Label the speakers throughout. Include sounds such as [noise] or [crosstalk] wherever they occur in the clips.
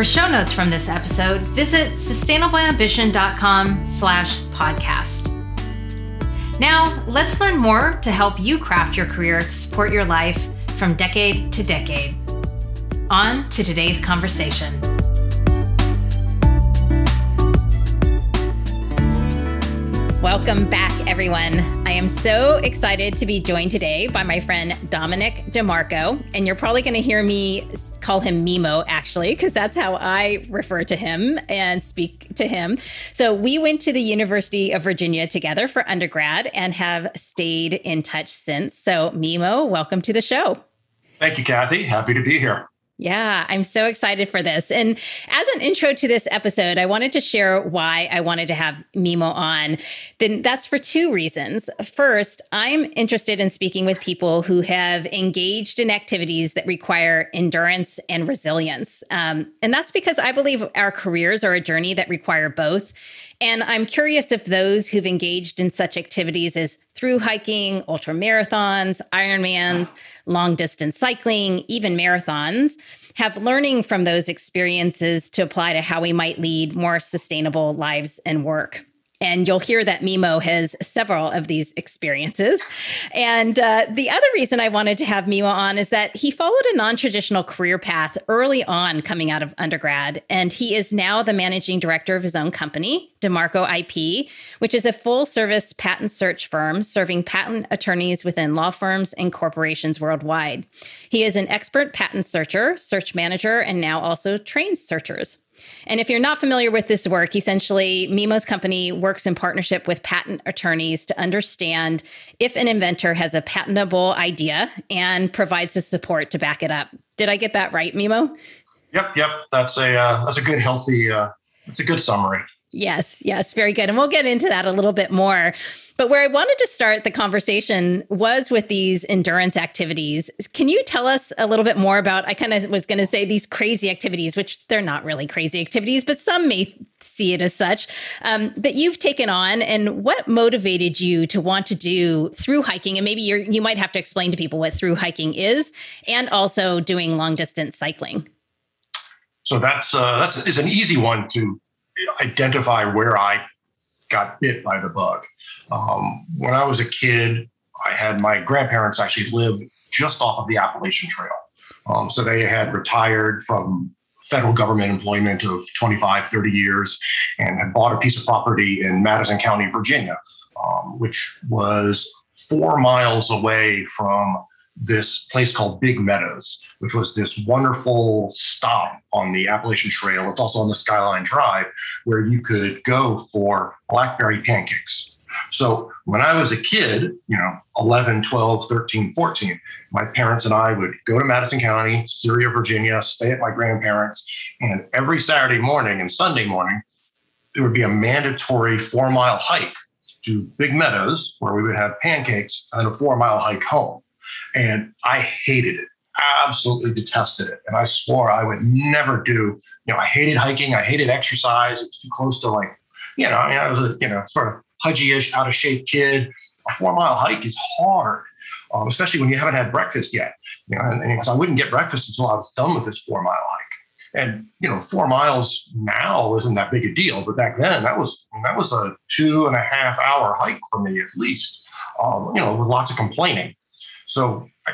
Speaker 1: For show notes from this episode, visit sustainableambition.com slash podcast. Now, let's learn more to help you craft your career to support your life from decade to decade. On to today's conversation. Welcome back, everyone. I am so excited to be joined today by my friend Dominic DeMarco. And you're probably going to hear me call him Mimo, actually, because that's how I refer to him and speak to him. So we went to the University of Virginia together for undergrad and have stayed in touch since. So, Mimo, welcome to the show.
Speaker 2: Thank you, Kathy. Happy to be here.
Speaker 1: Yeah, I'm so excited for this. And as an intro to this episode, I wanted to share why I wanted to have Mimo on. Then that's for two reasons. First, I'm interested in speaking with people who have engaged in activities that require endurance and resilience. Um, and that's because I believe our careers are a journey that require both. And I'm curious if those who've engaged in such activities as through hiking, ultra marathons, Ironmans, long distance cycling, even marathons, have learning from those experiences to apply to how we might lead more sustainable lives and work. And you'll hear that Mimo has several of these experiences. And uh, the other reason I wanted to have Mimo on is that he followed a non traditional career path early on coming out of undergrad. And he is now the managing director of his own company, DeMarco IP, which is a full service patent search firm serving patent attorneys within law firms and corporations worldwide. He is an expert patent searcher, search manager, and now also trains searchers. And if you're not familiar with this work, essentially, Mimo's company works in partnership with patent attorneys to understand if an inventor has a patentable idea and provides the support to back it up. Did I get that right, Mimo?
Speaker 2: Yep, yep. That's a uh, that's a good, healthy. Uh, it's a good summary.
Speaker 1: Yes, yes, very good. And we'll get into that a little bit more. But where I wanted to start the conversation was with these endurance activities. Can you tell us a little bit more about? I kind of was going to say these crazy activities, which they're not really crazy activities, but some may see it as such, um, that you've taken on and what motivated you to want to do through hiking. And maybe you might have to explain to people what through hiking is and also doing long distance cycling.
Speaker 2: So that's uh, that's is an easy one to identify where I got bit by the bug. Um, when I was a kid, I had my grandparents actually lived just off of the Appalachian Trail. Um, so they had retired from federal government employment of 25, 30 years and had bought a piece of property in Madison County, Virginia, um, which was four miles away from this place called Big Meadows, which was this wonderful stop on the Appalachian Trail. It's also on the Skyline Drive where you could go for blackberry pancakes. So when I was a kid, you know, 11, 12, 13, 14, my parents and I would go to Madison County, Syria, Virginia, stay at my grandparents. And every Saturday morning and Sunday morning, there would be a mandatory four mile hike to Big Meadows where we would have pancakes and a four mile hike home. And I hated it, absolutely detested it. And I swore I would never do, you know, I hated hiking, I hated exercise. It was too close to like, you know, I mean, I was a, you know, sort of pudgy-ish, out of shape kid. A four mile hike is hard, um, especially when you haven't had breakfast yet. You know, and, and I wouldn't get breakfast until I was done with this four mile hike. And you know, four miles now isn't that big a deal, but back then that was that was a two and a half hour hike for me at least. Um, you know, with lots of complaining. So I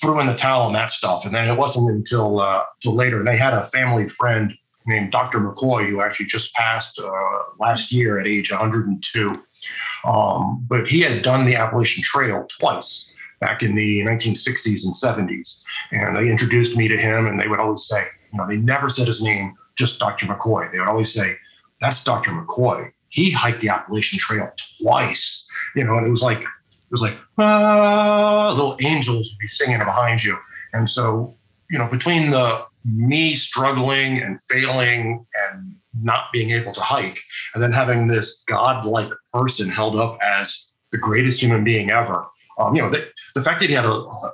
Speaker 2: threw in the towel on that stuff. And then it wasn't until uh, until later they had a family friend named Dr. McCoy who actually just passed uh, last year at age 102. Um, but he had done the Appalachian Trail twice back in the 1960s and 70s. And they introduced me to him, and they would always say, you know, they never said his name, just Dr. McCoy. They would always say, that's Dr. McCoy. He hiked the Appalachian Trail twice, you know, and it was like was like, ah, little angels would be singing behind you. And so, you know, between the me struggling and failing and not being able to hike, and then having this godlike person held up as the greatest human being ever. Um, you know, the, the fact that he had a, a,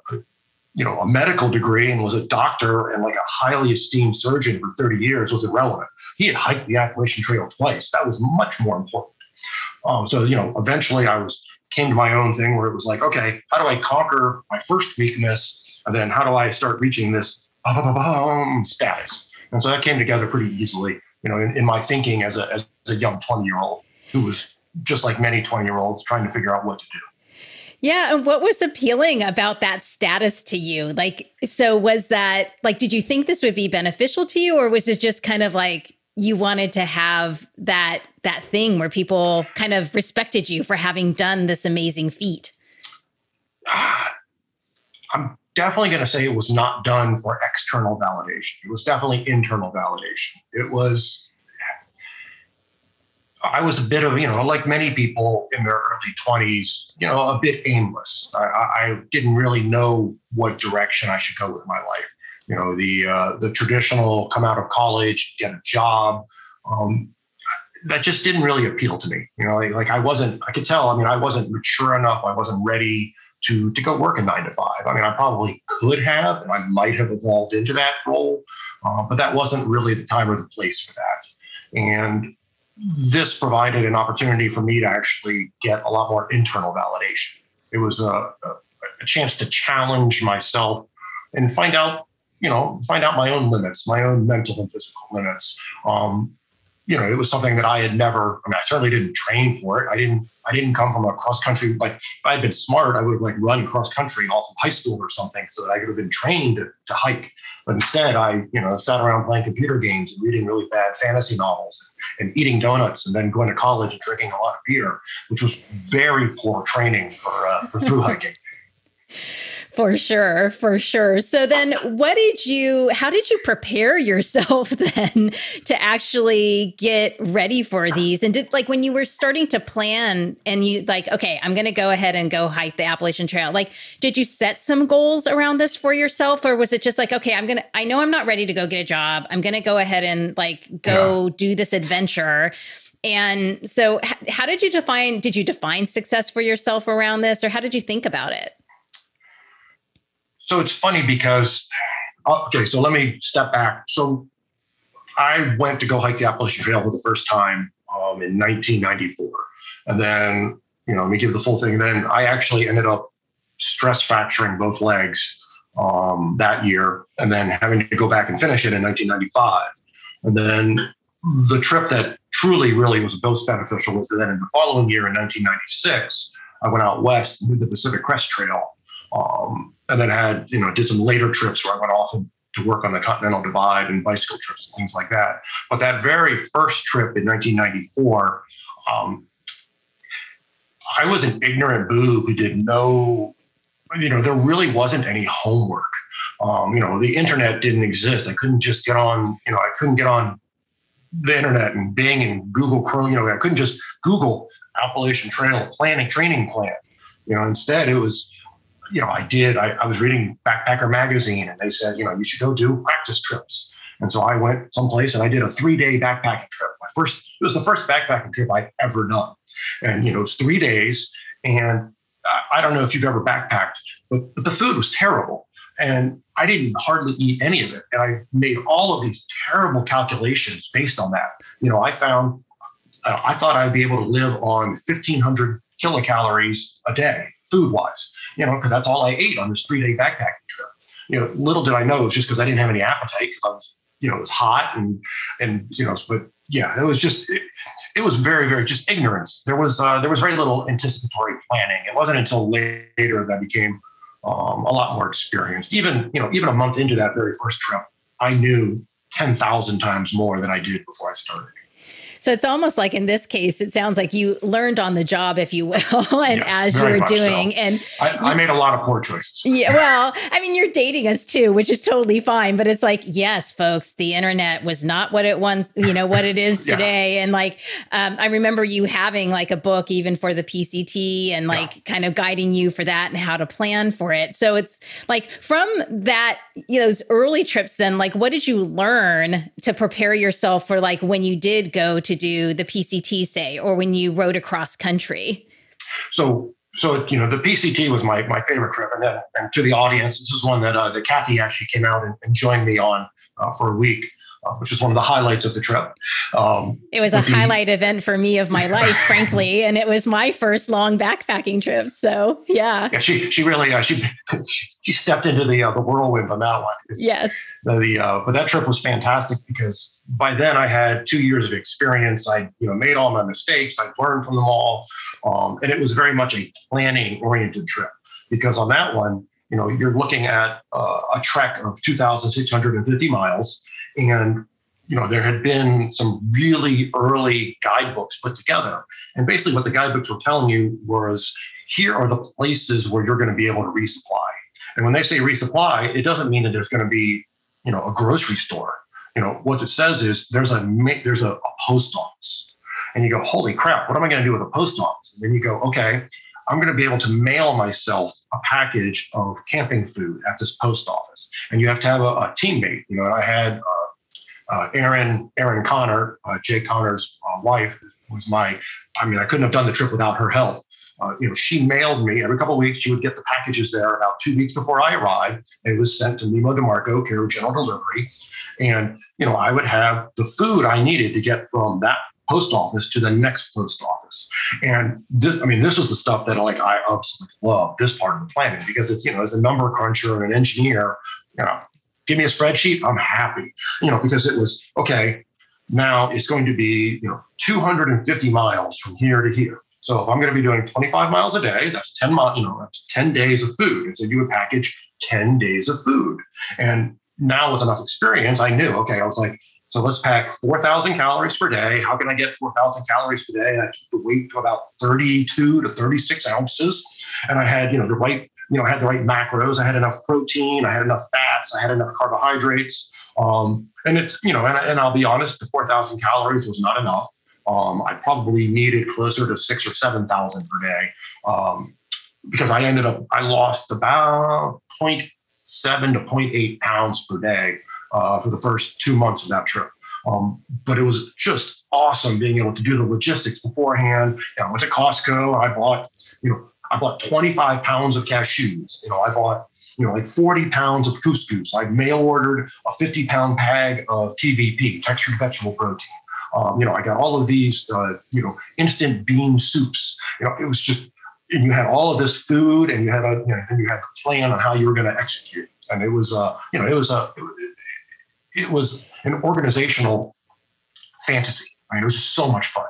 Speaker 2: you know a medical degree and was a doctor and like a highly esteemed surgeon for 30 years was irrelevant. He had hiked the Appalachian Trail twice. That was much more important. Um, so you know, eventually I was came to my own thing where it was like, okay, how do I conquer my first weakness, and then how do I start reaching this status? And so that came together pretty easily, you know, in, in my thinking as a as a young 20 year old who was just like many 20 year olds trying to figure out what to do.
Speaker 1: Yeah. And what was appealing about that status to you? Like, so was that like, did you think this would be beneficial to you, or was it just kind of like you wanted to have that that thing where people kind of respected you for having done this amazing feat? [sighs]
Speaker 2: I'm definitely going to say it was not done for external validation. It was definitely internal validation. It was I was a bit of, you know, like many people in their early 20s, you know, a bit aimless. I, I didn't really know what direction I should go with my life you know the uh, the traditional come out of college get a job um, that just didn't really appeal to me you know like, like, i wasn't i could tell i mean i wasn't mature enough i wasn't ready to to go work a nine to five. I mean i probably could have and i might have evolved into that role uh, but that wasn't really the time or the place for that. And this provided an opportunity for me to actually get a lot more internal validation. It was a, a, a chance to challenge myself and find out you know, find out my own limits, my own mental and physical limits. Um, you know, it was something that I had never. I mean, I certainly didn't train for it. I didn't. I didn't come from a cross country. Like, if I had been smart, I would have like run cross country all through high school or something, so that I could have been trained to, to hike. But instead, I, you know, sat around playing computer games and reading really bad fantasy novels and, and eating donuts, and then going to college and drinking a lot of beer, which was very poor training for uh, for through hiking. [laughs]
Speaker 1: For sure, for sure. So then what did you how did you prepare yourself [laughs] then to actually get ready for these? And did like when you were starting to plan and you like, okay, I'm going to go ahead and go hike the Appalachian Trail. Like, did you set some goals around this for yourself or was it just like, okay, I'm going to I know I'm not ready to go get a job. I'm going to go ahead and like go yeah. do this adventure. And so how did you define did you define success for yourself around this or how did you think about it?
Speaker 2: So it's funny because, uh, okay, so let me step back. So I went to go hike the Appalachian Trail for the first time um, in 1994. And then, you know, let me give the full thing. Then I actually ended up stress fracturing both legs um, that year and then having to go back and finish it in 1995. And then the trip that truly, really was most beneficial was then in the following year in 1996, I went out west with the Pacific Crest Trail. Um, and then had you know did some later trips where I went off and to work on the Continental Divide and bicycle trips and things like that. But that very first trip in 1994, um, I was an ignorant boob who did no, you know, there really wasn't any homework. Um, you know, the internet didn't exist. I couldn't just get on, you know, I couldn't get on the internet and Bing and Google Chrome. You know, I couldn't just Google Appalachian Trail planning training plan. You know, instead it was you know, I did, I, I was reading Backpacker Magazine and they said, you know, you should go do practice trips. And so I went someplace and I did a three day backpacking trip. My first, it was the first backpacking trip I'd ever done. And, you know, it's three days. And I don't know if you've ever backpacked, but, but the food was terrible. And I didn't hardly eat any of it. And I made all of these terrible calculations based on that. You know, I found, uh, I thought I'd be able to live on 1500 kilocalories a day food wise, you know, because that's all I ate on this three day backpacking trip. You know, little did I know it was just because I didn't have any appetite because I was, you know, it was hot and, and, you know, but yeah, it was just, it, it was very, very just ignorance. There was, uh, there was very little anticipatory planning. It wasn't until later that I became um, a lot more experienced. Even, you know, even a month into that very first trip, I knew 10,000 times more than I did before I started.
Speaker 1: So it's almost like in this case, it sounds like you learned on the job, if you will, [laughs] and yes, as you were doing.
Speaker 2: So.
Speaker 1: And
Speaker 2: I, I, made a lot of poor choices.
Speaker 1: Yeah. Well, I mean, you're dating us too, which is totally fine. But it's like, yes, folks, the internet was not what it once, you know, what it is [laughs] yeah. today. And like, um, I remember you having like a book even for the PCT and like yeah. kind of guiding you for that and how to plan for it. So it's like from that, you know, those early trips, then like, what did you learn to prepare yourself for like when you did go to do the PCT, say, or when you rode across country?
Speaker 2: So, so you know, the PCT was my my favorite trip, and then and to the audience, this is one that uh, that Kathy actually came out and, and joined me on uh, for a week. Which was one of the highlights of the trip.
Speaker 1: Um, it was a the, highlight event for me of my [laughs] life, frankly, and it was my first long backpacking trip. So yeah,
Speaker 2: yeah, she she really uh, she [laughs] she stepped into the uh, the whirlwind on that one.
Speaker 1: Yes,
Speaker 2: the, the uh, but that trip was fantastic because by then I had two years of experience. I you know made all my mistakes. I learned from them all, um, and it was very much a planning oriented trip because on that one you know you're looking at uh, a trek of 2,650 miles and you know there had been some really early guidebooks put together. And basically what the guidebooks were telling you was here are the places where you're going to be able to resupply. And when they say resupply it doesn't mean that there's going to be you know a grocery store. You know what it says is there's a there's a, a post office. And you go holy crap what am i going to do with a post office? And then you go okay I'm going to be able to mail myself a package of camping food at this post office. And you have to have a, a teammate. You know, I had uh, Erin Erin Connor, uh, Jay Connor's uh, wife, was my. I mean, I couldn't have done the trip without her help. Uh, you know, she mailed me every couple of weeks. She would get the packages there about two weeks before I arrived. It was sent to Mimo DeMarco, care general delivery, and you know, I would have the food I needed to get from that post office to the next post office. And this, I mean, this is the stuff that like I absolutely love this part of the planning because it's, you know, as a number cruncher and an engineer, you know, give me a spreadsheet, I'm happy, you know, because it was okay. Now it's going to be, you know, 250 miles from here to here. So if I'm going to be doing 25 miles a day, that's 10 miles, you know, that's 10 days of food. And so you would package 10 days of food. And now with enough experience, I knew, okay, I was like, so let's pack 4,000 calories per day. How can I get 4,000 calories per day? And I keep the weight to about 32 to 36 ounces. And I had, you know, the right you know, had the right macros. I had enough protein. I had enough fats. I had enough carbohydrates. Um, and it's, you know, and, and I'll be honest, the 4,000 calories was not enough. Um, I probably needed closer to six or 7,000 per day um, because I ended up, I lost about 0.7 to 0.8 pounds per day uh, for the first two months of that trip. Um, but it was just awesome being able to do the logistics beforehand. You know, I went to Costco. I bought, you know, I bought 25 pounds of cashews. You know, I bought, you know, like 40 pounds of couscous. I mail ordered a 50 pound bag of TVP, textured vegetable protein. Um, you know, I got all of these, uh, you know, instant bean soups. You know, it was just, and you had all of this food, and you had a, you know, and you had the plan on how you were going to execute. And it was, uh, you know, it was a, it, it was an organizational fantasy. I mean, it was just so much fun.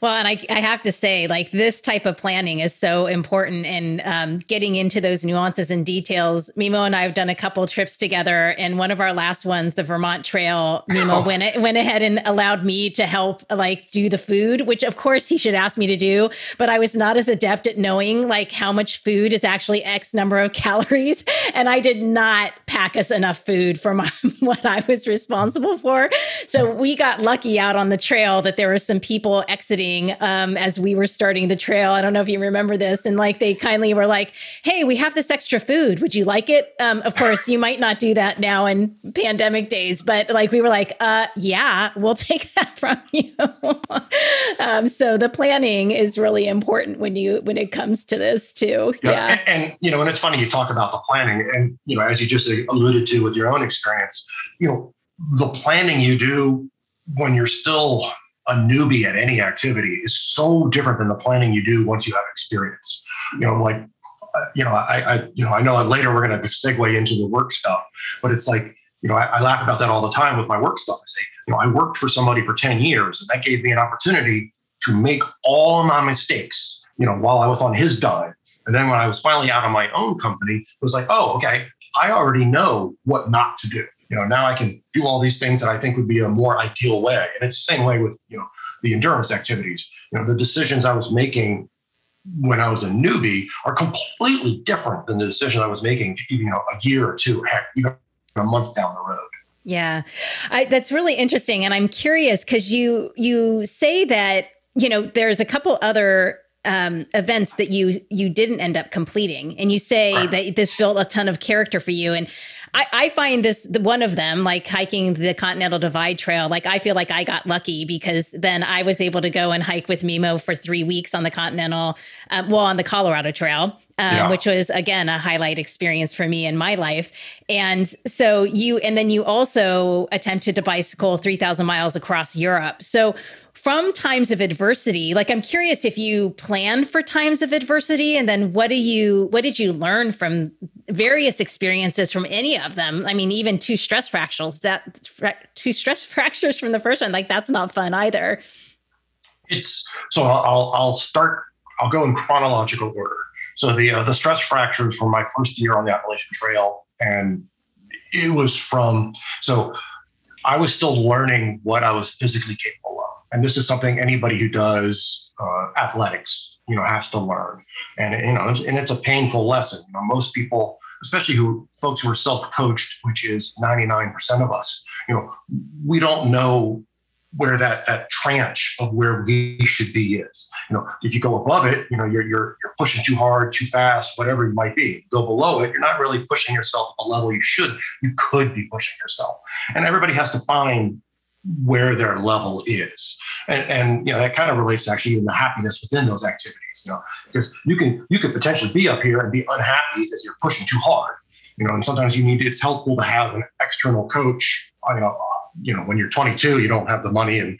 Speaker 1: Well, and I, I have to say, like this type of planning is so important in um, getting into those nuances and details. Mimo and I have done a couple trips together, and one of our last ones, the Vermont Trail, Mimo oh. went went ahead and allowed me to help like do the food, which of course he should ask me to do, but I was not as adept at knowing like how much food is actually X number of [laughs] calories, and I did not pack us enough food for my, [laughs] what I was responsible for. So we got lucky out on the trail that there were some people exiting um, as we were starting the trail. I don't know if you remember this. And like they kindly were like, hey, we have this extra food. Would you like it? Um, of course, you might not do that now in pandemic days, but like we were like, uh, yeah, we'll [laughs] take that from you. [laughs] um, so the planning is really important when you when it comes to this too. Yeah. yeah.
Speaker 2: And, and you know, and it's funny you talk about the planning and you know, as you just alluded to with your own experience, you know, the planning you do when you're still a newbie at any activity is so different than the planning you do once you have experience. You know, like, uh, you know, I, I, you know, I know later we're going to segue into the work stuff, but it's like, you know, I, I, laugh about that all the time with my work stuff. I say, you know, I worked for somebody for 10 years and that gave me an opportunity to make all my mistakes, you know, while I was on his dime. And then when I was finally out of my own company, it was like, oh, okay, I already know what not to do. You know, now I can do all these things that I think would be a more ideal way. And it's the same way with, you know, the endurance activities. You know, the decisions I was making when I was a newbie are completely different than the decision I was making, you know, a year or two, heck, even a month down the road.
Speaker 1: Yeah, I, that's really interesting, and I'm curious because you you say that you know there's a couple other um, events that you you didn't end up completing, and you say right. that this built a ton of character for you. And I, I find this one of them, like hiking the Continental Divide Trail. Like I feel like I got lucky because then I was able to go and hike with Mimo for three weeks on the Continental, um, well, on the Colorado Trail. Um, yeah. which was again a highlight experience for me in my life. And so you, and then you also attempted to bicycle 3,000 miles across Europe. So from times of adversity like i'm curious if you plan for times of adversity and then what do you what did you learn from various experiences from any of them i mean even two stress fractures that two stress [laughs] fractures from the first one like that's not fun either
Speaker 2: it's so i'll i'll start i'll go in chronological order so the uh, the stress fractures were my first year on the appalachian trail and it was from so i was still learning what i was physically capable of and this is something anybody who does uh, athletics, you know, has to learn. And you know, and it's a painful lesson. You know, most people, especially who folks who are self-coached, which is 99% of us, you know, we don't know where that that tranche of where we should be is. You know, if you go above it, you know, you're you're you're pushing too hard, too fast, whatever it might be. Go below it, you're not really pushing yourself the level you should. You could be pushing yourself, and everybody has to find where their level is. And, and, you know, that kind of relates to actually even the happiness within those activities, you know, because you can, you could potentially be up here and be unhappy because you're pushing too hard, you know, and sometimes you need, it's helpful to have an external coach, you know, you know, when you're 22, you don't have the money and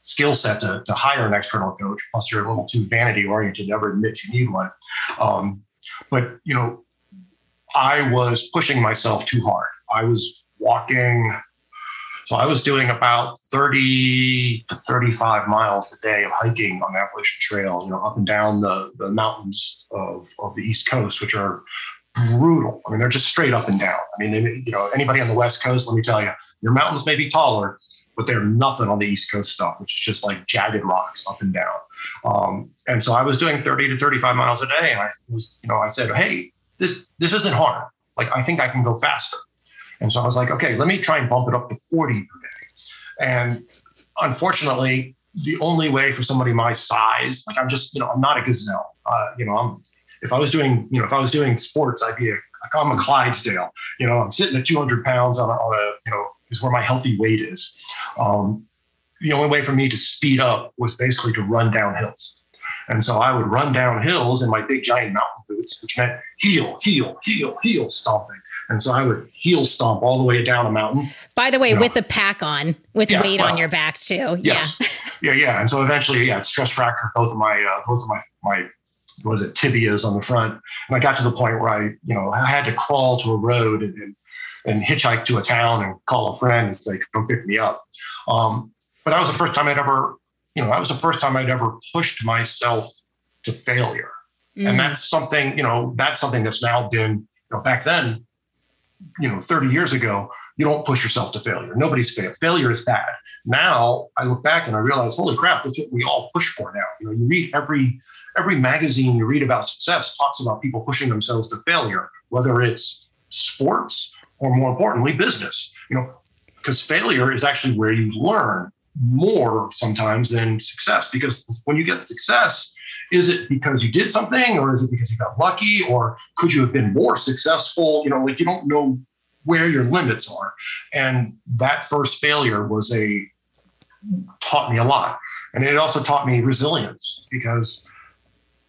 Speaker 2: skill set to, to hire an external coach, plus you're a little too vanity oriented to ever admit you need one. Um, but, you know, I was pushing myself too hard. I was walking so I was doing about 30 to 35 miles a day of hiking on the Appalachian Trail, you know, up and down the, the mountains of, of the East Coast, which are brutal. I mean, they're just straight up and down. I mean, you know, anybody on the West Coast, let me tell you, your mountains may be taller, but they're nothing on the East Coast stuff, which is just like jagged rocks up and down. Um, and so I was doing 30 to 35 miles a day. And I was, you know, I said, hey, this this isn't hard. Like I think I can go faster. And so I was like, okay, let me try and bump it up to 40 per day. And unfortunately, the only way for somebody my size, like I'm just, you know, I'm not a gazelle. Uh, you know, I'm if I was doing, you know, if I was doing sports, I'd be a I'm a Clydesdale. You know, I'm sitting at 200 pounds on a, on a you know, is where my healthy weight is. Um, the only way for me to speed up was basically to run down hills. And so I would run down hills in my big giant mountain boots, which meant heel, heel, heel, heel stomping. And so I would heel stomp all the way down a mountain.
Speaker 1: By the way, you know, with the pack on, with yeah, weight well, on your back too.
Speaker 2: Yes. Yeah. yeah, yeah. And so eventually, yeah, stress fractured both of my uh, both of my my was it tibias on the front. And I got to the point where I, you know, I had to crawl to a road and, and, and hitchhike to a town and call a friend and say, come pick me up. Um, but that was the first time I'd ever, you know, that was the first time I'd ever pushed myself to failure. Mm. And that's something, you know, that's something that's now been, you know, back then you know 30 years ago you don't push yourself to failure nobody's failed failure is bad now i look back and i realize holy crap that's what we all push for now you know you read every every magazine you read about success talks about people pushing themselves to failure whether it's sports or more importantly business you know because failure is actually where you learn more sometimes than success because when you get success is it because you did something or is it because you got lucky or could you have been more successful? You know like you don't know where your limits are. And that first failure was a taught me a lot. And it also taught me resilience because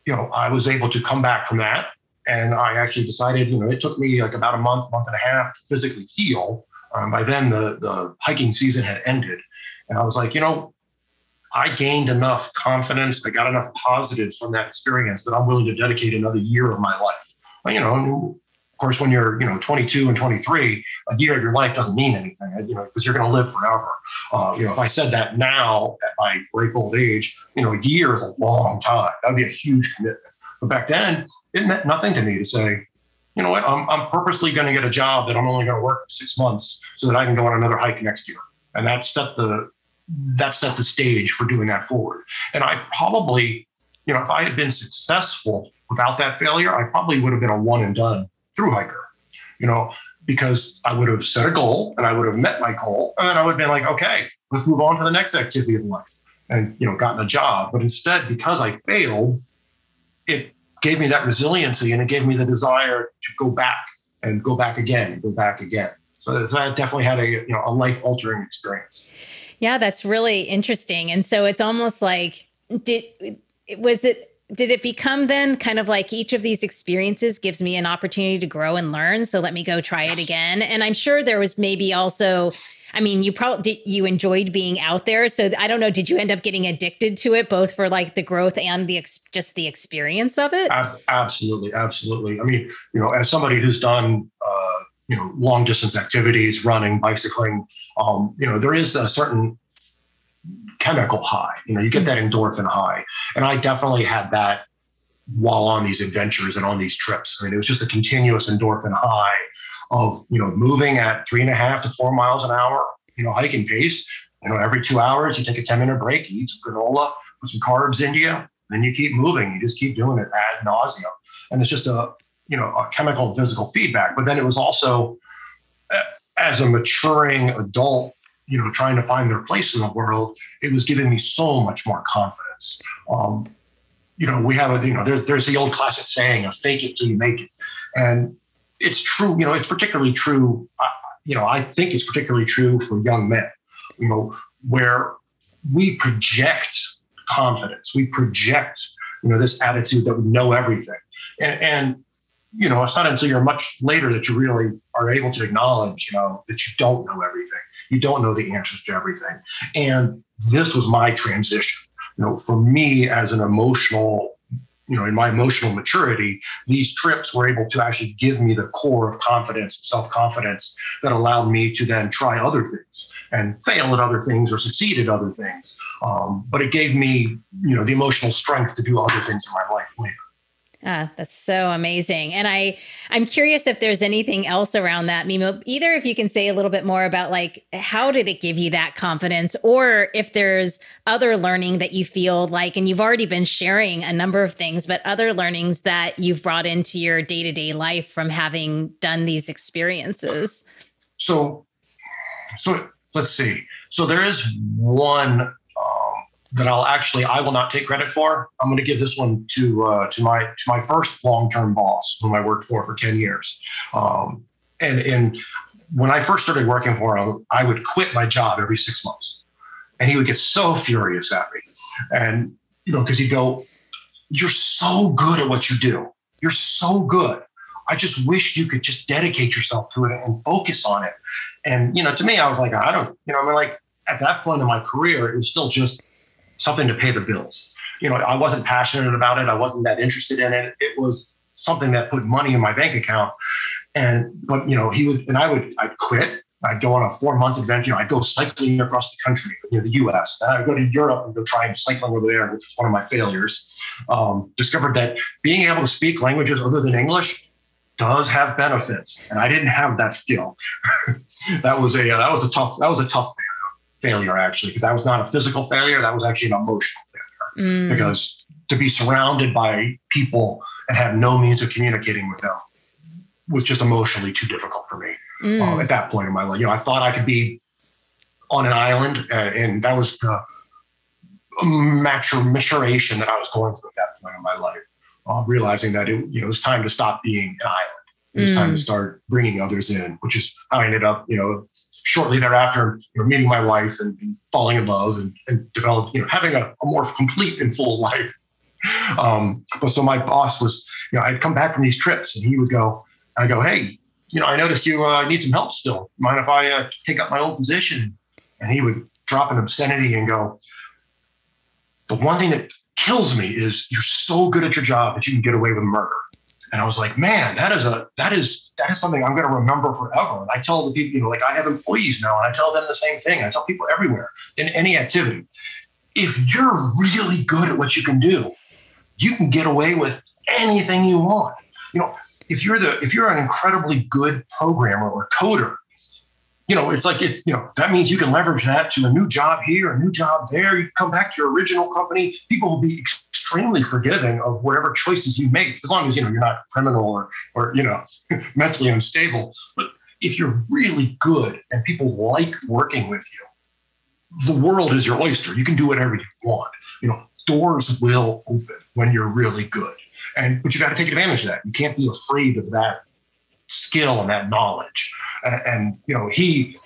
Speaker 2: you know i was able to come back from that and i actually decided you know it took me like about a month month and a half to physically heal um, by then the the hiking season had ended and i was like you know I gained enough confidence, I got enough positives from that experience that I'm willing to dedicate another year of my life. Well, you know, of course, when you're you know 22 and 23, a year of your life doesn't mean anything, you know, because you're going to live forever. Uh, you know, if I said that now at my great old age, you know, a year is a long time. That'd be a huge commitment. But back then, it meant nothing to me to say, you know what, I'm, I'm purposely going to get a job that I'm only going to work for six months so that I can go on another hike next year. And that set the that set the stage for doing that forward. And I probably, you know, if I had been successful without that failure, I probably would have been a one and done through hiker. You know, because I would have set a goal and I would have met my goal, and then I would have been like, okay, let's move on to the next activity of life, and you know, gotten a job. But instead, because I failed, it gave me that resiliency and it gave me the desire to go back and go back again and go back again. So, so I definitely had a you know a life altering experience.
Speaker 1: Yeah, that's really interesting. And so it's almost like did was it did it become then kind of like each of these experiences gives me an opportunity to grow and learn so let me go try it again and i'm sure there was maybe also i mean you probably you enjoyed being out there so i don't know did you end up getting addicted to it both for like the growth and the ex- just the experience of it
Speaker 2: absolutely absolutely i mean you know as somebody who's done uh, you know long distance activities running bicycling um, you know there is a certain chemical high. You know, you get that endorphin high. And I definitely had that while on these adventures and on these trips. I mean, it was just a continuous endorphin high of, you know, moving at three and a half to four miles an hour, you know, hiking pace. You know, every two hours, you take a 10 minute break, you eat some granola, put some carbs into you, then you keep moving. You just keep doing it ad nauseum. And it's just a, you know, a chemical and physical feedback. But then it was also, as a maturing adult, you know, trying to find their place in the world, it was giving me so much more confidence. Um, you know, we have a, you know, there's there's the old classic saying of fake it till you make it. And it's true, you know, it's particularly true, uh, you know, I think it's particularly true for young men, you know, where we project confidence, we project, you know, this attitude that we know everything. And, and you know, it's not until you're much later that you really are able to acknowledge, you know, that you don't know everything. You don't know the answers to everything. And this was my transition. You know, for me as an emotional, you know, in my emotional maturity, these trips were able to actually give me the core of confidence, self confidence that allowed me to then try other things and fail at other things or succeed at other things. Um, but it gave me, you know, the emotional strength to do other things in my life later.
Speaker 1: Ah, that's so amazing. And I I'm curious if there's anything else around that, Mimo. Either if you can say a little bit more about like how did it give you that confidence or if there's other learning that you feel like and you've already been sharing a number of things, but other learnings that you've brought into your day-to-day life from having done these experiences.
Speaker 2: So so let's see. So there is one that I'll actually I will not take credit for. I'm going to give this one to uh, to my to my first long term boss, whom I worked for for ten years. Um, and and when I first started working for him, I would quit my job every six months, and he would get so furious at me, and you know because he'd go, "You're so good at what you do. You're so good. I just wish you could just dedicate yourself to it and focus on it." And you know, to me, I was like, I don't, you know, I mean, like at that point in my career, it was still just something to pay the bills. You know, I wasn't passionate about it. I wasn't that interested in it. It was something that put money in my bank account. And but you know, he would and I would I'd quit. I'd go on a four month adventure. You know, I'd go cycling across the country, you know, the U.S. And I'd go to Europe and go try and cycling over there, which was one of my failures. Um, discovered that being able to speak languages other than English does have benefits, and I didn't have that skill. [laughs] that was a uh, that was a tough that was a tough failure actually, because that was not a physical failure. That was actually an emotional failure. Mm. Because to be surrounded by people and have no means of communicating with them was just emotionally too difficult for me mm. uh, at that point in my life. You know, I thought I could be on an island, uh, and that was the maturation that I was going through at that point in my life. Uh, realizing that it, you know, it was time to stop being an island. It was mm. time to mm. start bringing others in, which is how I ended up, you know, shortly thereafter, you know, meeting my wife and, and falling in love and, and develop, you know, having a, a more complete and full [laughs] life. Um, but so my boss was, you know, I'd come back from these trips and he would go, I go, hey, you know, I noticed you uh, need some help still. Mind if I uh, take up my old position? And he would drop an obscenity and go, the one thing that kills me is you're so good at your job that you can get away with murder. And I was like, man, that is a that is that is something I'm going to remember forever. And I tell the people, you know, like I have employees now, and I tell them the same thing. I tell people everywhere in any activity, if you're really good at what you can do, you can get away with anything you want. You know, if you're the if you're an incredibly good programmer or coder, you know, it's like it, you know, that means you can leverage that to a new job here, a new job there. You come back to your original company, people will be extremely forgiving of whatever choices you make, as long as you know you're not criminal or or you know [laughs] mentally unstable. But if you're really good and people like working with you, the world is your oyster. You can do whatever you want. You know, doors will open when you're really good. And but you got to take advantage of that. You can't be afraid of that skill and that knowledge. And, and you know, he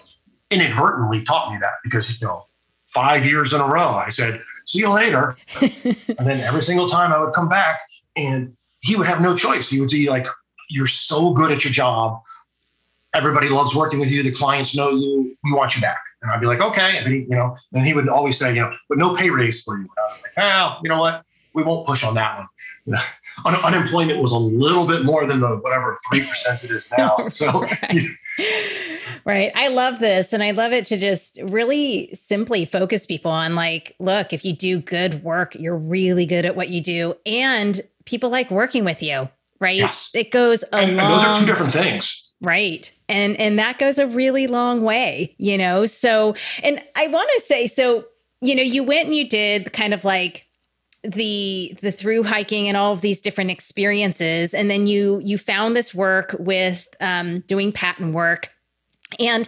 Speaker 2: inadvertently taught me that because you know, five years in a row, I said, "See you later," [laughs] and then every single time I would come back, and he would have no choice. He would be like, "You're so good at your job. Everybody loves working with you. The clients know you. We want you back." And I'd be like, "Okay," and he, you know, and he would always say, "You know, but no pay raise for you." And I was like, "Well, you know what? We won't push on that one." Un- unemployment was a little bit more than the whatever three percent it is [laughs] now. So.
Speaker 1: right. right. I love this. And I love it to just really simply focus people on like, look, if you do good work, you're really good at what you do. And people like working with you, right?
Speaker 2: Yes.
Speaker 1: It goes a
Speaker 2: and,
Speaker 1: long
Speaker 2: and those are two different things.
Speaker 1: Right. And and that goes a really long way, you know. So and I want to say so, you know, you went and you did kind of like the the through hiking and all of these different experiences. And then you you found this work with um, doing patent work. And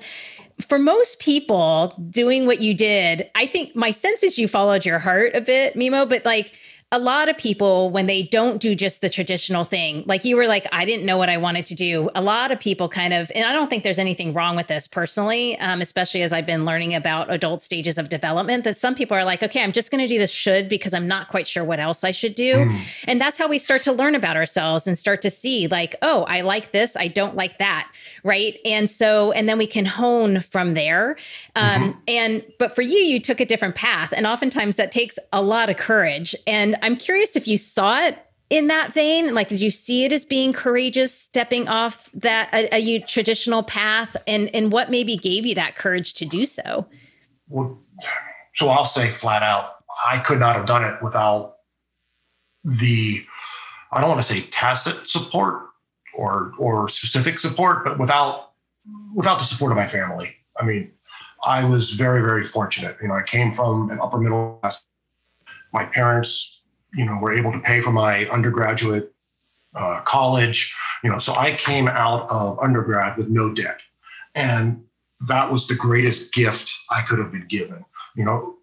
Speaker 1: for most people doing what you did i think my sense is you followed your heart a bit mimo but like a lot of people when they don't do just the traditional thing like you were like i didn't know what i wanted to do a lot of people kind of and i don't think there's anything wrong with this personally um, especially as i've been learning about adult stages of development that some people are like okay i'm just going to do this should because i'm not quite sure what else i should do mm. and that's how we start to learn about ourselves and start to see like oh i like this i don't like that right and so and then we can hone from there um, mm-hmm. and but for you you took a different path and oftentimes that takes a lot of courage and I'm curious if you saw it in that vein. Like, did you see it as being courageous, stepping off that a, a traditional path, and and what maybe gave you that courage to do so?
Speaker 2: Well, so I'll say flat out, I could not have done it without the I don't want to say tacit support or or specific support, but without without the support of my family. I mean, I was very very fortunate. You know, I came from an upper middle class. My parents you know, we were able to pay for my undergraduate uh, college. You know, so I came out of undergrad with no debt, and that was the greatest gift I could have been given. You know,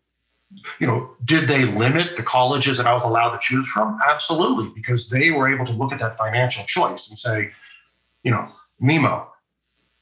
Speaker 2: you know, did they limit the colleges that I was allowed to choose from? Absolutely, because they were able to look at that financial choice and say, you know, Mimo,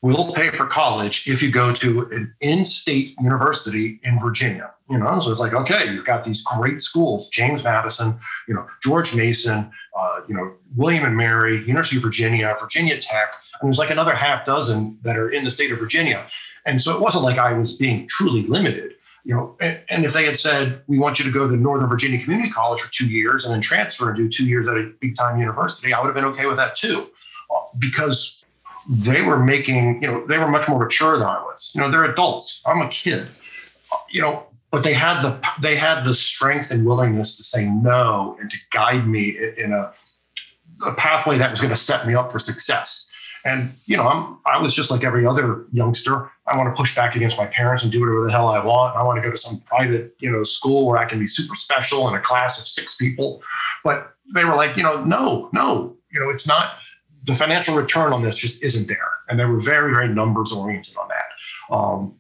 Speaker 2: we'll pay for college if you go to an in-state university in Virginia. You know, so it's like, okay, you've got these great schools, James Madison, you know, George Mason, uh, you know, William and Mary, University of Virginia, Virginia Tech, and there's like another half dozen that are in the state of Virginia. And so it wasn't like I was being truly limited. You know, and, and if they had said we want you to go to Northern Virginia Community College for two years and then transfer and do two years at a big time university, I would have been okay with that too, uh, because they were making, you know, they were much more mature than I was. You know, they're adults. I'm a kid. You know, but they had the they had the strength and willingness to say no and to guide me in a, a pathway that was going to set me up for success. And you know, I'm I was just like every other youngster. I want to push back against my parents and do whatever the hell I want. I want to go to some private, you know, school where I can be super special in a class of six people. But they were like, you know, no, no, you know, it's not the financial return on this just isn't there. And they were very, very numbers oriented on that. Um,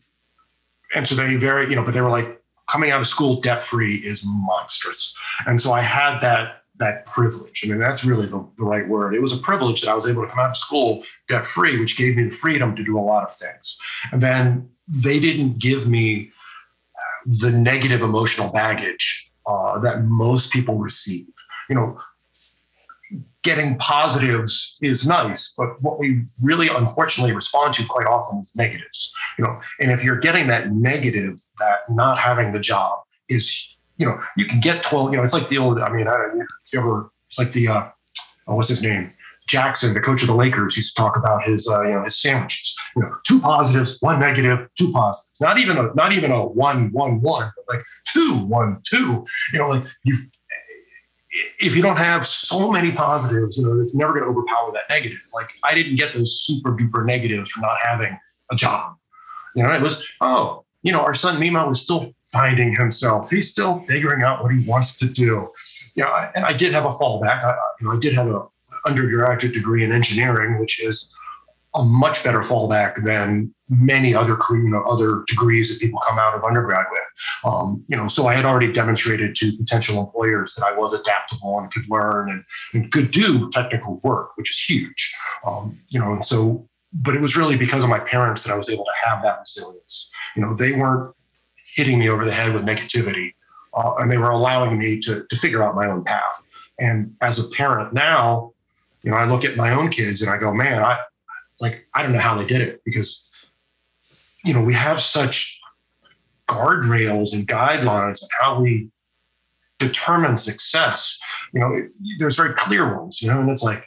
Speaker 2: and so they very, you know, but they were like, coming out of school debt free is monstrous. And so I had that that privilege. I mean, that's really the, the right word. It was a privilege that I was able to come out of school debt free, which gave me the freedom to do a lot of things. And then they didn't give me the negative emotional baggage uh, that most people receive. You know, getting positives is nice, but what we really unfortunately respond to quite often is negatives. You know, and if you're getting that negative, that not having the job is, you know, you can get 12, you know, it's like the old, I mean, I don't know, you ever, it's like the, uh, oh, what's his name? Jackson, the coach of the Lakers, used to talk about his, uh, you know, his sandwiches. You know, two positives, one negative, two positives. Not even a, not even a one, one, one, but like two, one, two. You know, like you if you don't have so many positives, you know, it's never going to overpower that negative. Like I didn't get those super duper negatives for not having a job. You know, it was, oh, you know, our son Mimo was still finding himself. He's still figuring out what he wants to do. You know, I, and I did have a fallback. I, you know, I did have a undergraduate degree in engineering, which is a much better fallback than many other you know other degrees that people come out of undergrad with. Um, you know, so I had already demonstrated to potential employers that I was adaptable and could learn and, and could do technical work, which is huge. Um, you know, and so but it was really because of my parents that I was able to have that resilience. You know, they weren't hitting me over the head with negativity, uh, and they were allowing me to to figure out my own path. And as a parent now, you know, I look at my own kids and I go, man, I like I don't know how they did it because you know we have such guardrails and guidelines on how we determine success. You know, there's very clear ones. You know, and it's like,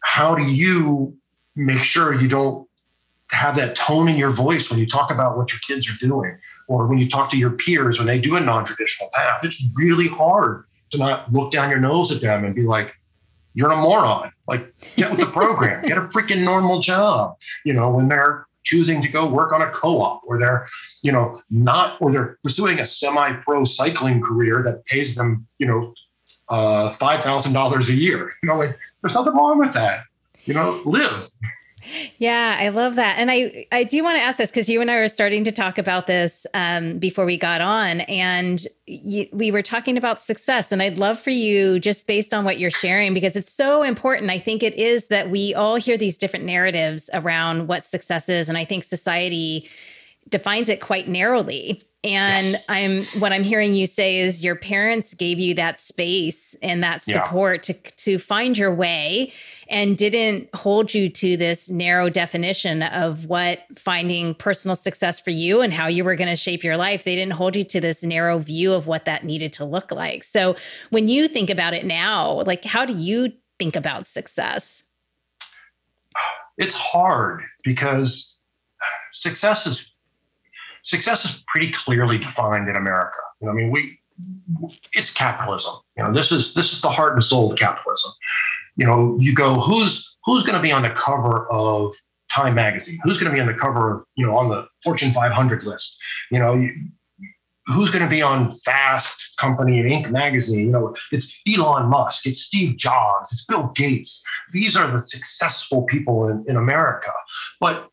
Speaker 2: how do you make sure you don't have that tone in your voice when you talk about what your kids are doing or when you talk to your peers when they do a non-traditional path it's really hard to not look down your nose at them and be like you're a moron. Like, get with the program, get a freaking normal job. You know, when they're choosing to go work on a co-op or they're, you know, not, or they're pursuing a semi-pro cycling career that pays them, you know, uh, $5,000 a year. You know, like, there's nothing wrong with that. You know, live. [laughs]
Speaker 1: Yeah, I love that. And I, I do want to ask this because you and I were starting to talk about this um, before we got on, and you, we were talking about success. And I'd love for you, just based on what you're sharing, because it's so important. I think it is that we all hear these different narratives around what success is. And I think society defines it quite narrowly. And yes. I'm what I'm hearing you say is your parents gave you that space and that support yeah. to to find your way and didn't hold you to this narrow definition of what finding personal success for you and how you were going to shape your life. They didn't hold you to this narrow view of what that needed to look like. So when you think about it now, like how do you think about success?
Speaker 2: It's hard because success is success is pretty clearly defined in America. You know, I mean, we it's capitalism. You know, this is this is the heart and soul of capitalism. You know, you go, who's who's going to be on the cover of Time magazine? Who's going to be on the cover of, you know, on the Fortune 500 list? You know, you, who's going to be on Fast Company and Inc. magazine? You know, it's Elon Musk, it's Steve Jobs, it's Bill Gates. These are the successful people in, in America. But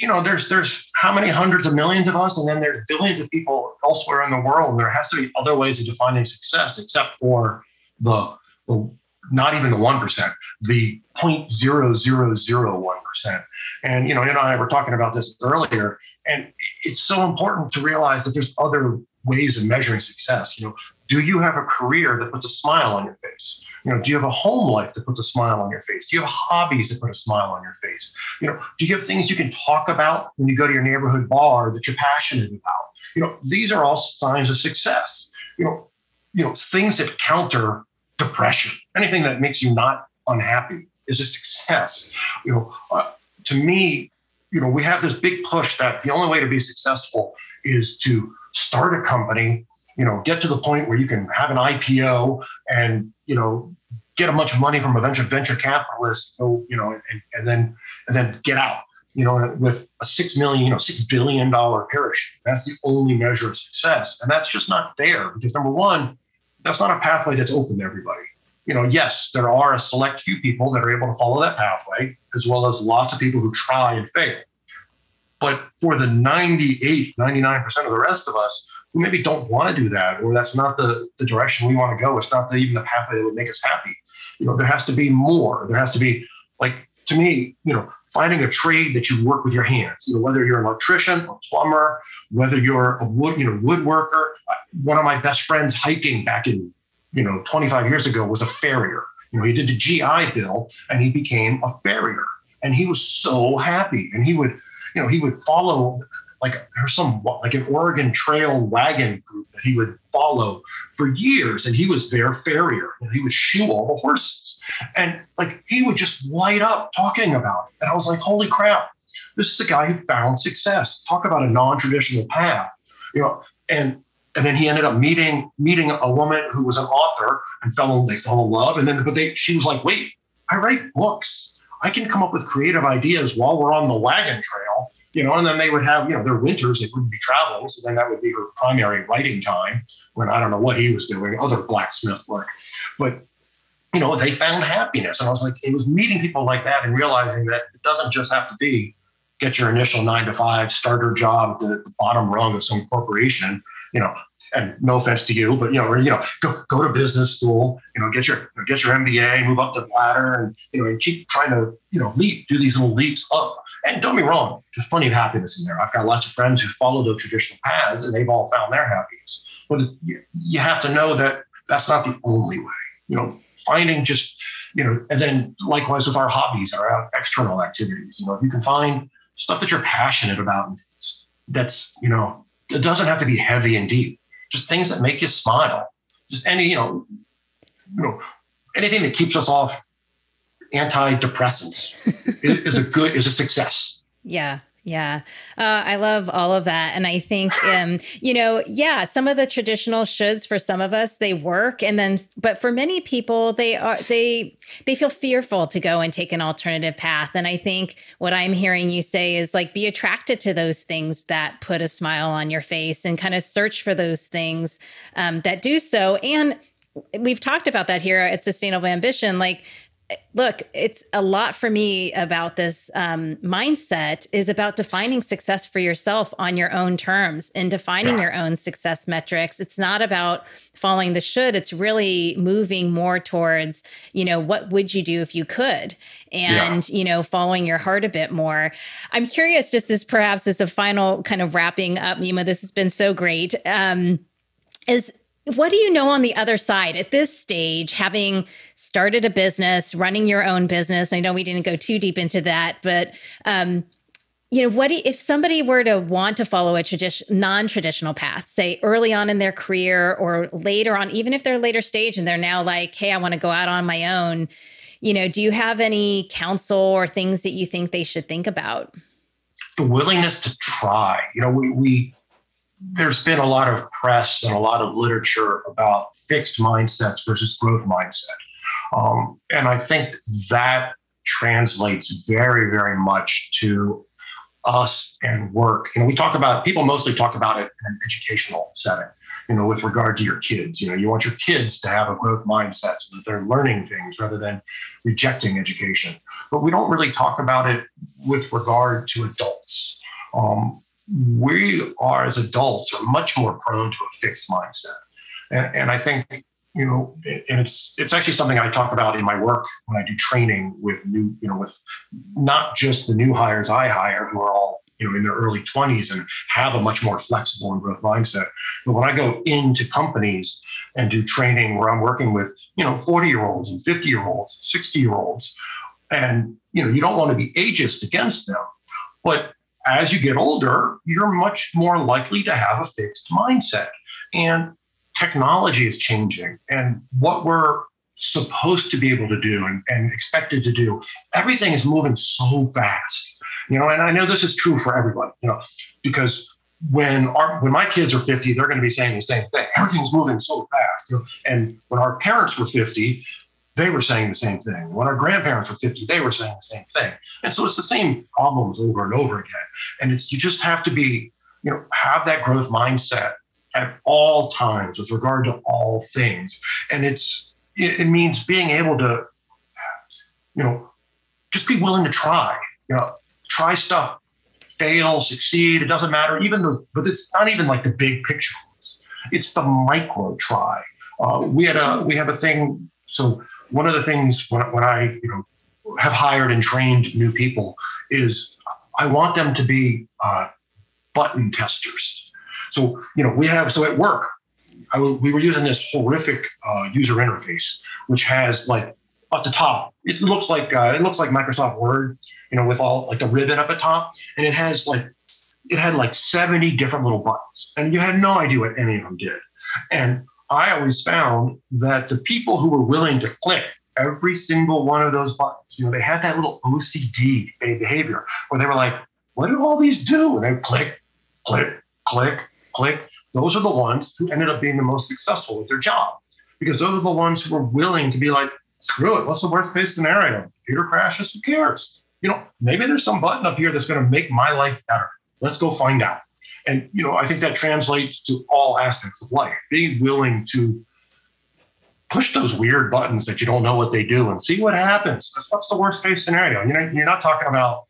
Speaker 2: you know, there's there's how many hundreds of millions of us, and then there's billions of people elsewhere in the world. And there has to be other ways of defining success, except for the the not even the one percent, the point zero zero zero one percent. And you know, you and I were talking about this earlier, and it's so important to realize that there's other ways of measuring success. You know, do you have a career that puts a smile on your face? You know, do you have a home life that puts a smile on your face? Do you have hobbies that put a smile on your face? You know, do you have things you can talk about when you go to your neighborhood bar that you're passionate about? You know, these are all signs of success. You know, you know, things that counter depression, anything that makes you not unhappy is a success. You know, uh, to me, you know, we have this big push that the only way to be successful is to start a company you know, get to the point where you can have an IPO and, you know, get a bunch of money from a venture venture capitalist, you know, and, and then and then get out, you know, with a six million, you know, six billion dollar parachute. That's the only measure of success. And that's just not fair because number one, that's not a pathway that's open to everybody. You know, yes, there are a select few people that are able to follow that pathway, as well as lots of people who try and fail. But for the 98, 99% of the rest of us who maybe don't want to do that, or that's not the, the direction we want to go, it's not the, even the pathway that would make us happy. You know, there has to be more. There has to be, like, to me, you know, finding a trade that you work with your hands. You know, whether you're an electrician, a plumber, whether you're a wood, you know, woodworker. Uh, one of my best friends hiking back in, you know, 25 years ago was a farrier. You know, he did the GI Bill and he became a farrier, and he was so happy. And he would you know, he would follow like there's some like an Oregon Trail wagon group that he would follow for years, and he was their farrier, and he would shoe all the horses, and like he would just light up talking about it, and I was like, holy crap, this is a guy who found success. Talk about a non-traditional path, you know, and and then he ended up meeting meeting a woman who was an author and fell they fell in love. And then but they she was like wait i write books. I can come up with creative ideas while we're on the wagon trail you know and then they would have you know their winters they wouldn't be traveling. So then that would be her primary writing time when i don't know what he was doing other blacksmith work. But you know they found happiness. And i was like it was meeting people like that and realizing that it doesn't just have to be get your initial nine to five starter job at the bottom rung of some corporation you know, and no offense to you, but you know, or, you know, go go to business school, you know, get your get your MBA, move up the ladder, and you know, and keep trying to you know leap, do these little leaps up. And don't be wrong, there's plenty of happiness in there. I've got lots of friends who follow those traditional paths, and they've all found their happiness. But you, you have to know that that's not the only way. You know, finding just you know, and then likewise with our hobbies, our uh, external activities. You know, if you can find stuff that you're passionate about, that's you know it doesn't have to be heavy and deep. Just things that make you smile. Just any, you know, you know, anything that keeps us off antidepressants [laughs] is a good is a success.
Speaker 1: Yeah. Yeah, uh, I love all of that, and I think, [laughs] um, you know, yeah, some of the traditional shoulds for some of us they work, and then, but for many people, they are they they feel fearful to go and take an alternative path. And I think what I'm hearing you say is like be attracted to those things that put a smile on your face, and kind of search for those things um, that do so. And we've talked about that here at Sustainable Ambition, like look, it's a lot for me about this um, mindset is about defining success for yourself on your own terms and defining yeah. your own success metrics. It's not about following the should. It's really moving more towards, you know, what would you do if you could, and yeah. you know, following your heart a bit more. I'm curious, just as perhaps as a final kind of wrapping up, Mimo. This has been so great. Um, is what do you know on the other side at this stage, having started a business, running your own business? I know we didn't go too deep into that, but um, you know, what if somebody were to want to follow a tradition, non-traditional path, say early on in their career or later on, even if they're later stage and they're now like, hey, I want to go out on my own. You know, do you have any counsel or things that you think they should think about?
Speaker 2: The willingness to try. You know, we we there's been a lot of press and a lot of literature about fixed mindsets versus growth mindset. Um, and I think that translates very, very much to us and work. You know, we talk about people mostly talk about it in an educational setting, you know, with regard to your kids. You know, you want your kids to have a growth mindset so that they're learning things rather than rejecting education. But we don't really talk about it with regard to adults. Um, we are as adults are much more prone to a fixed mindset. And, and I think, you know, and it's it's actually something I talk about in my work when I do training with new, you know, with not just the new hires I hire who are all, you know, in their early 20s and have a much more flexible and growth mindset. But when I go into companies and do training where I'm working with, you know, 40 year olds and 50 year olds, 60 year olds, and you know, you don't want to be ageist against them, but as you get older, you're much more likely to have a fixed mindset. And technology is changing. And what we're supposed to be able to do and, and expected to do, everything is moving so fast. You know, and I know this is true for everyone, you know, because when our when my kids are 50, they're going to be saying the same thing. Everything's moving so fast. And when our parents were 50, they were saying the same thing. When our grandparents were 50, they were saying the same thing. And so it's the same problems over and over again. And it's you just have to be, you know, have that growth mindset at all times with regard to all things. And it's it, it means being able to, you know, just be willing to try. You know, try stuff, fail, succeed. It doesn't matter. Even the, but it's not even like the big picture. It's, it's the micro try. Uh, we had a we have a thing. So one of the things when, when I you know have hired and trained new people is I want them to be uh, button testers. So you know we have so at work we were using this horrific uh, user interface which has like at the top it looks like uh, it looks like Microsoft Word you know with all like the ribbon up at top and it has like it had like 70 different little buttons and you had no idea what any of them did and I always found that the people who were willing to click every single one of those buttons, you know, they had that little OCD behavior where they were like, what do all these do? And they click, click, click. click. Those are the ones who ended up being the most successful at their job because those are the ones who were willing to be like, screw it. What's the worst case scenario? Computer crashes. Who cares? You know, maybe there's some button up here that's going to make my life better. Let's go find out. And, you know, I think that translates to all aspects of life, being willing to push those weird buttons that you don't know what they do and see what happens. That's what's the worst case scenario. You know, you're not talking about,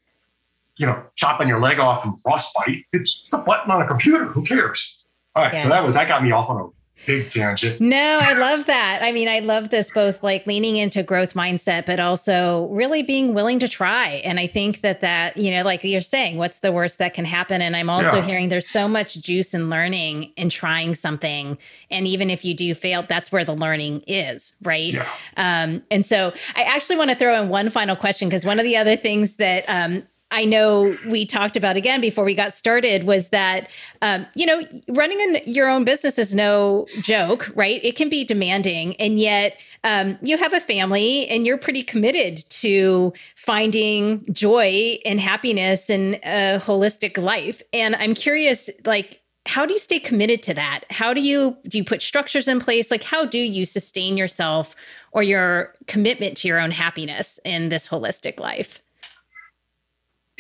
Speaker 2: you know, chopping your leg off from frostbite. It's the button on a computer. Who cares? All right. Yeah. So that was that got me off on a big tangent.
Speaker 1: No, I love that. I mean, I love this both like leaning into growth mindset, but also really being willing to try. And I think that that, you know, like you're saying, what's the worst that can happen? And I'm also yeah. hearing there's so much juice in learning and trying something. And even if you do fail, that's where the learning is, right? Yeah. Um, and so I actually want to throw in one final question because one of the other things that um, I know we talked about again before we got started was that, um, you know, running in your own business is no joke, right? It can be demanding. And yet um, you have a family and you're pretty committed to finding joy and happiness and a holistic life. And I'm curious, like, how do you stay committed to that? How do you do you put structures in place? Like how do you sustain yourself or your commitment to your own happiness in this holistic life?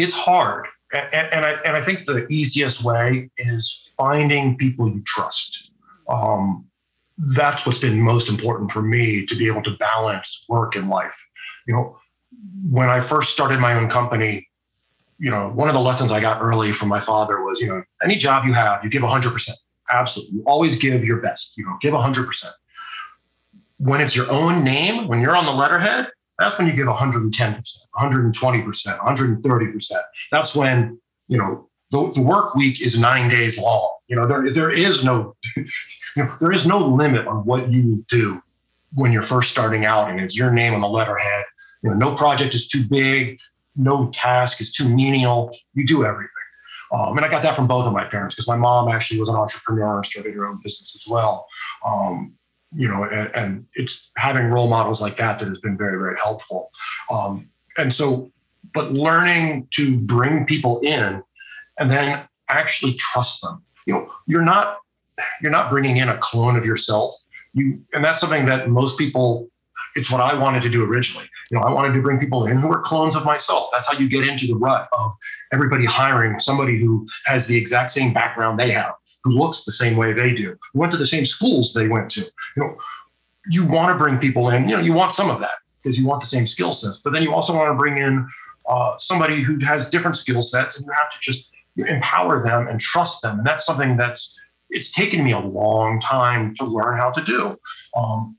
Speaker 2: It's hard. And, and, I, and I think the easiest way is finding people you trust. Um, that's what's been most important for me to be able to balance work and life. You know, when I first started my own company, you know, one of the lessons I got early from my father was, you know, any job you have, you give 100%. Absolutely. You always give your best, you know, give 100%. When it's your own name, when you're on the letterhead, that's when you give 110%, 120%, 130%. That's when, you know, the, the work week is nine days long. You know, there, there is no, [laughs] you know, there is no limit on what you do when you're first starting out and it's your name on the letterhead. You know, no project is too big, no task is too menial. You do everything. Um, and I got that from both of my parents because my mom actually was an entrepreneur and started her own business as well. Um, you know, and, and, it's having role models like that that has been very, very helpful. Um, and so, but learning to bring people in and then actually trust them. You know, you're not you're not bringing in a clone of yourself. You and that's something that most people. It's what I wanted to do originally. You know, I wanted to bring people in who are clones of myself. That's how you get into the rut of everybody hiring somebody who has the exact same background they have who looks the same way they do, who went to the same schools they went to. You know, you want to bring people in. You know, you want some of that because you want the same skill sets, but then you also want to bring in uh, somebody who has different skill sets, and you have to just empower them and trust them. And that's something that's it's taken me a long time to learn how to do. Um,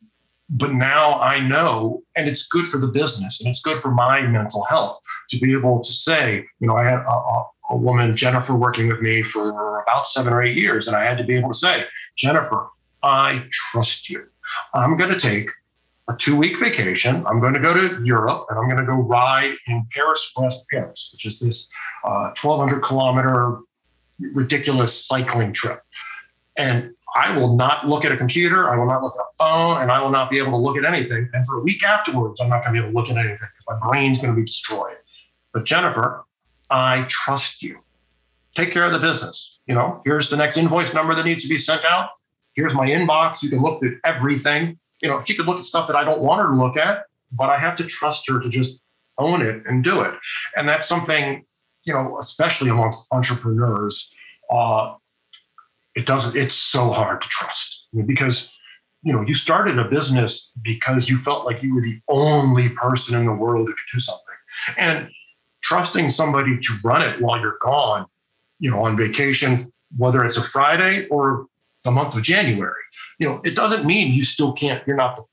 Speaker 2: but now I know, and it's good for the business and it's good for my mental health to be able to say, you know, I had a, a, a woman, Jennifer, working with me for about seven or eight years. And I had to be able to say, Jennifer, I trust you. I'm going to take a two week vacation. I'm going to go to Europe and I'm going to go ride in Paris-Brest-Paris, which is this uh, 1,200 kilometer ridiculous cycling trip. And I will not look at a computer. I will not look at a phone, and I will not be able to look at anything. And for a week afterwards, I'm not going to be able to look at anything my brain's going to be destroyed. But Jennifer, I trust you. Take care of the business. You know, here's the next invoice number that needs to be sent out. Here's my inbox. You can look at everything. You know, she could look at stuff that I don't want her to look at, but I have to trust her to just own it and do it. And that's something, you know, especially amongst entrepreneurs, uh, it doesn't, it's so hard to trust I mean, because, you know, you started a business because you felt like you were the only person in the world who could do something. And trusting somebody to run it while you're gone, you know, on vacation, whether it's a Friday or the month of January, you know, it doesn't mean you still can't, you're not the,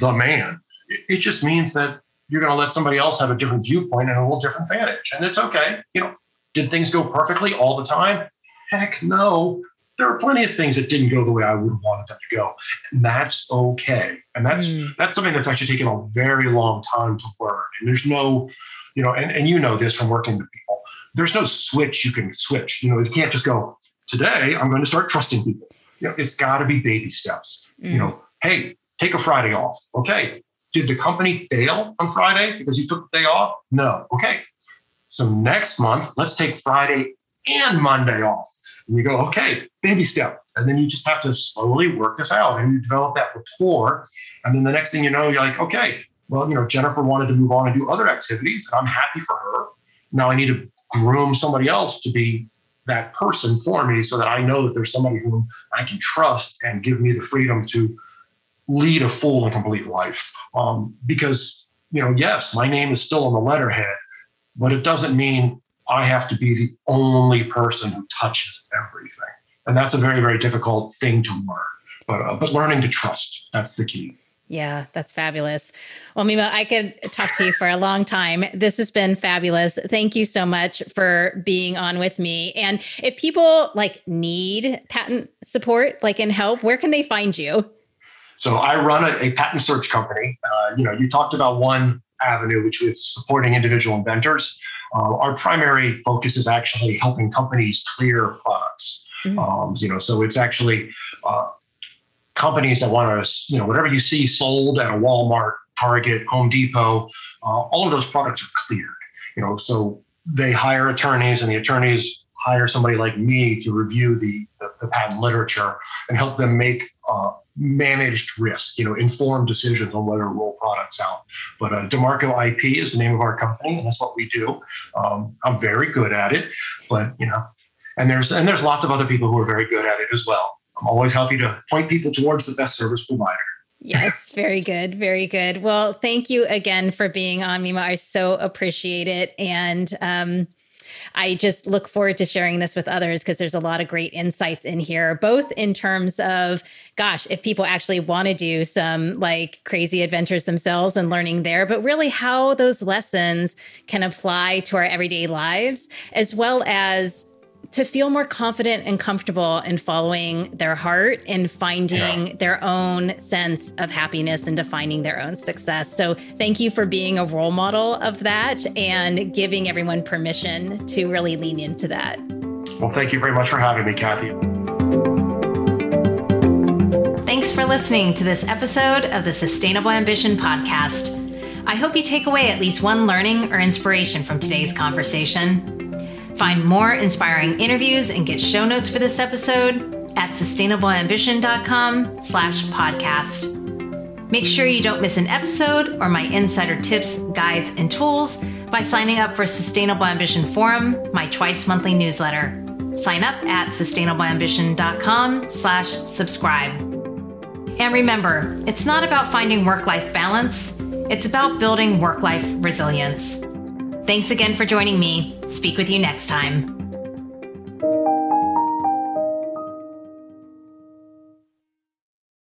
Speaker 2: the man. It, it just means that you're going to let somebody else have a different viewpoint and a little different vantage. And it's okay. You know, did things go perfectly all the time? Heck no. There are plenty of things that didn't go the way I would have wanted them to go. And that's okay. And that's mm. that's something that's actually taken a very long time to learn. And there's no you know, and, and you know this from working with people. There's no switch you can switch. You know, you can't just go, today I'm going to start trusting people. You know, it's got to be baby steps. Mm. You know, hey, take a Friday off. Okay. Did the company fail on Friday because you took the day off? No. Okay. So next month, let's take Friday and Monday off. And you go, okay, baby step. And then you just have to slowly work this out and you develop that rapport. And then the next thing you know, you're like, okay, well, you know, Jennifer wanted to move on and do other activities, and I'm happy for her. Now I need to groom somebody else to be that person for me so that I know that there's somebody whom I can trust and give me the freedom to lead a full and complete life. Um, because, you know, yes, my name is still on the letterhead, but it doesn't mean I have to be the only person who touches everything. And that's a very, very difficult thing to learn. But, uh, but learning to trust, that's the key.
Speaker 1: Yeah, that's fabulous. Well, Mimo, I could talk to you for a long time. This has been fabulous. Thank you so much for being on with me. And if people like need patent support, like and help, where can they find you?
Speaker 2: So I run a, a patent search company. Uh, you know, you talked about one avenue, which was supporting individual inventors. Uh, our primary focus is actually helping companies clear products. Mm-hmm. Um, you know, so it's actually uh, companies that want to, you know, whatever you see sold at a Walmart, Target, Home Depot, uh, all of those products are cleared. You know, so they hire attorneys, and the attorneys hire somebody like me to review the the, the patent literature and help them make uh, managed risk, you know, informed decisions on whether to roll products out. But uh, DeMarco IP is the name of our company, and that's what we do. Um, I'm very good at it, but you know, and there's and there's lots of other people who are very good at it as well. I'm always happy to point people towards the best service provider.
Speaker 1: Yes, very good. Very good. Well, thank you again for being on, Mimo. I so appreciate it. And um, I just look forward to sharing this with others because there's a lot of great insights in here, both in terms of, gosh, if people actually want to do some like crazy adventures themselves and learning there, but really how those lessons can apply to our everyday lives, as well as to feel more confident and comfortable in following their heart and finding yeah. their own sense of happiness and defining their own success. So, thank you for being a role model of that and giving everyone permission to really lean into that.
Speaker 2: Well, thank you very much for having me, Kathy.
Speaker 1: Thanks for listening to this episode of the Sustainable Ambition Podcast. I hope you take away at least one learning or inspiration from today's conversation. Find more inspiring interviews and get show notes for this episode at sustainableambition.com slash podcast. Make sure you don't miss an episode or my insider tips, guides, and tools by signing up for Sustainable Ambition Forum, my twice monthly newsletter. Sign up at sustainableambition.com slash subscribe. And remember, it's not about finding work-life balance, it's about building work-life resilience. Thanks again for joining me. Speak with you next time.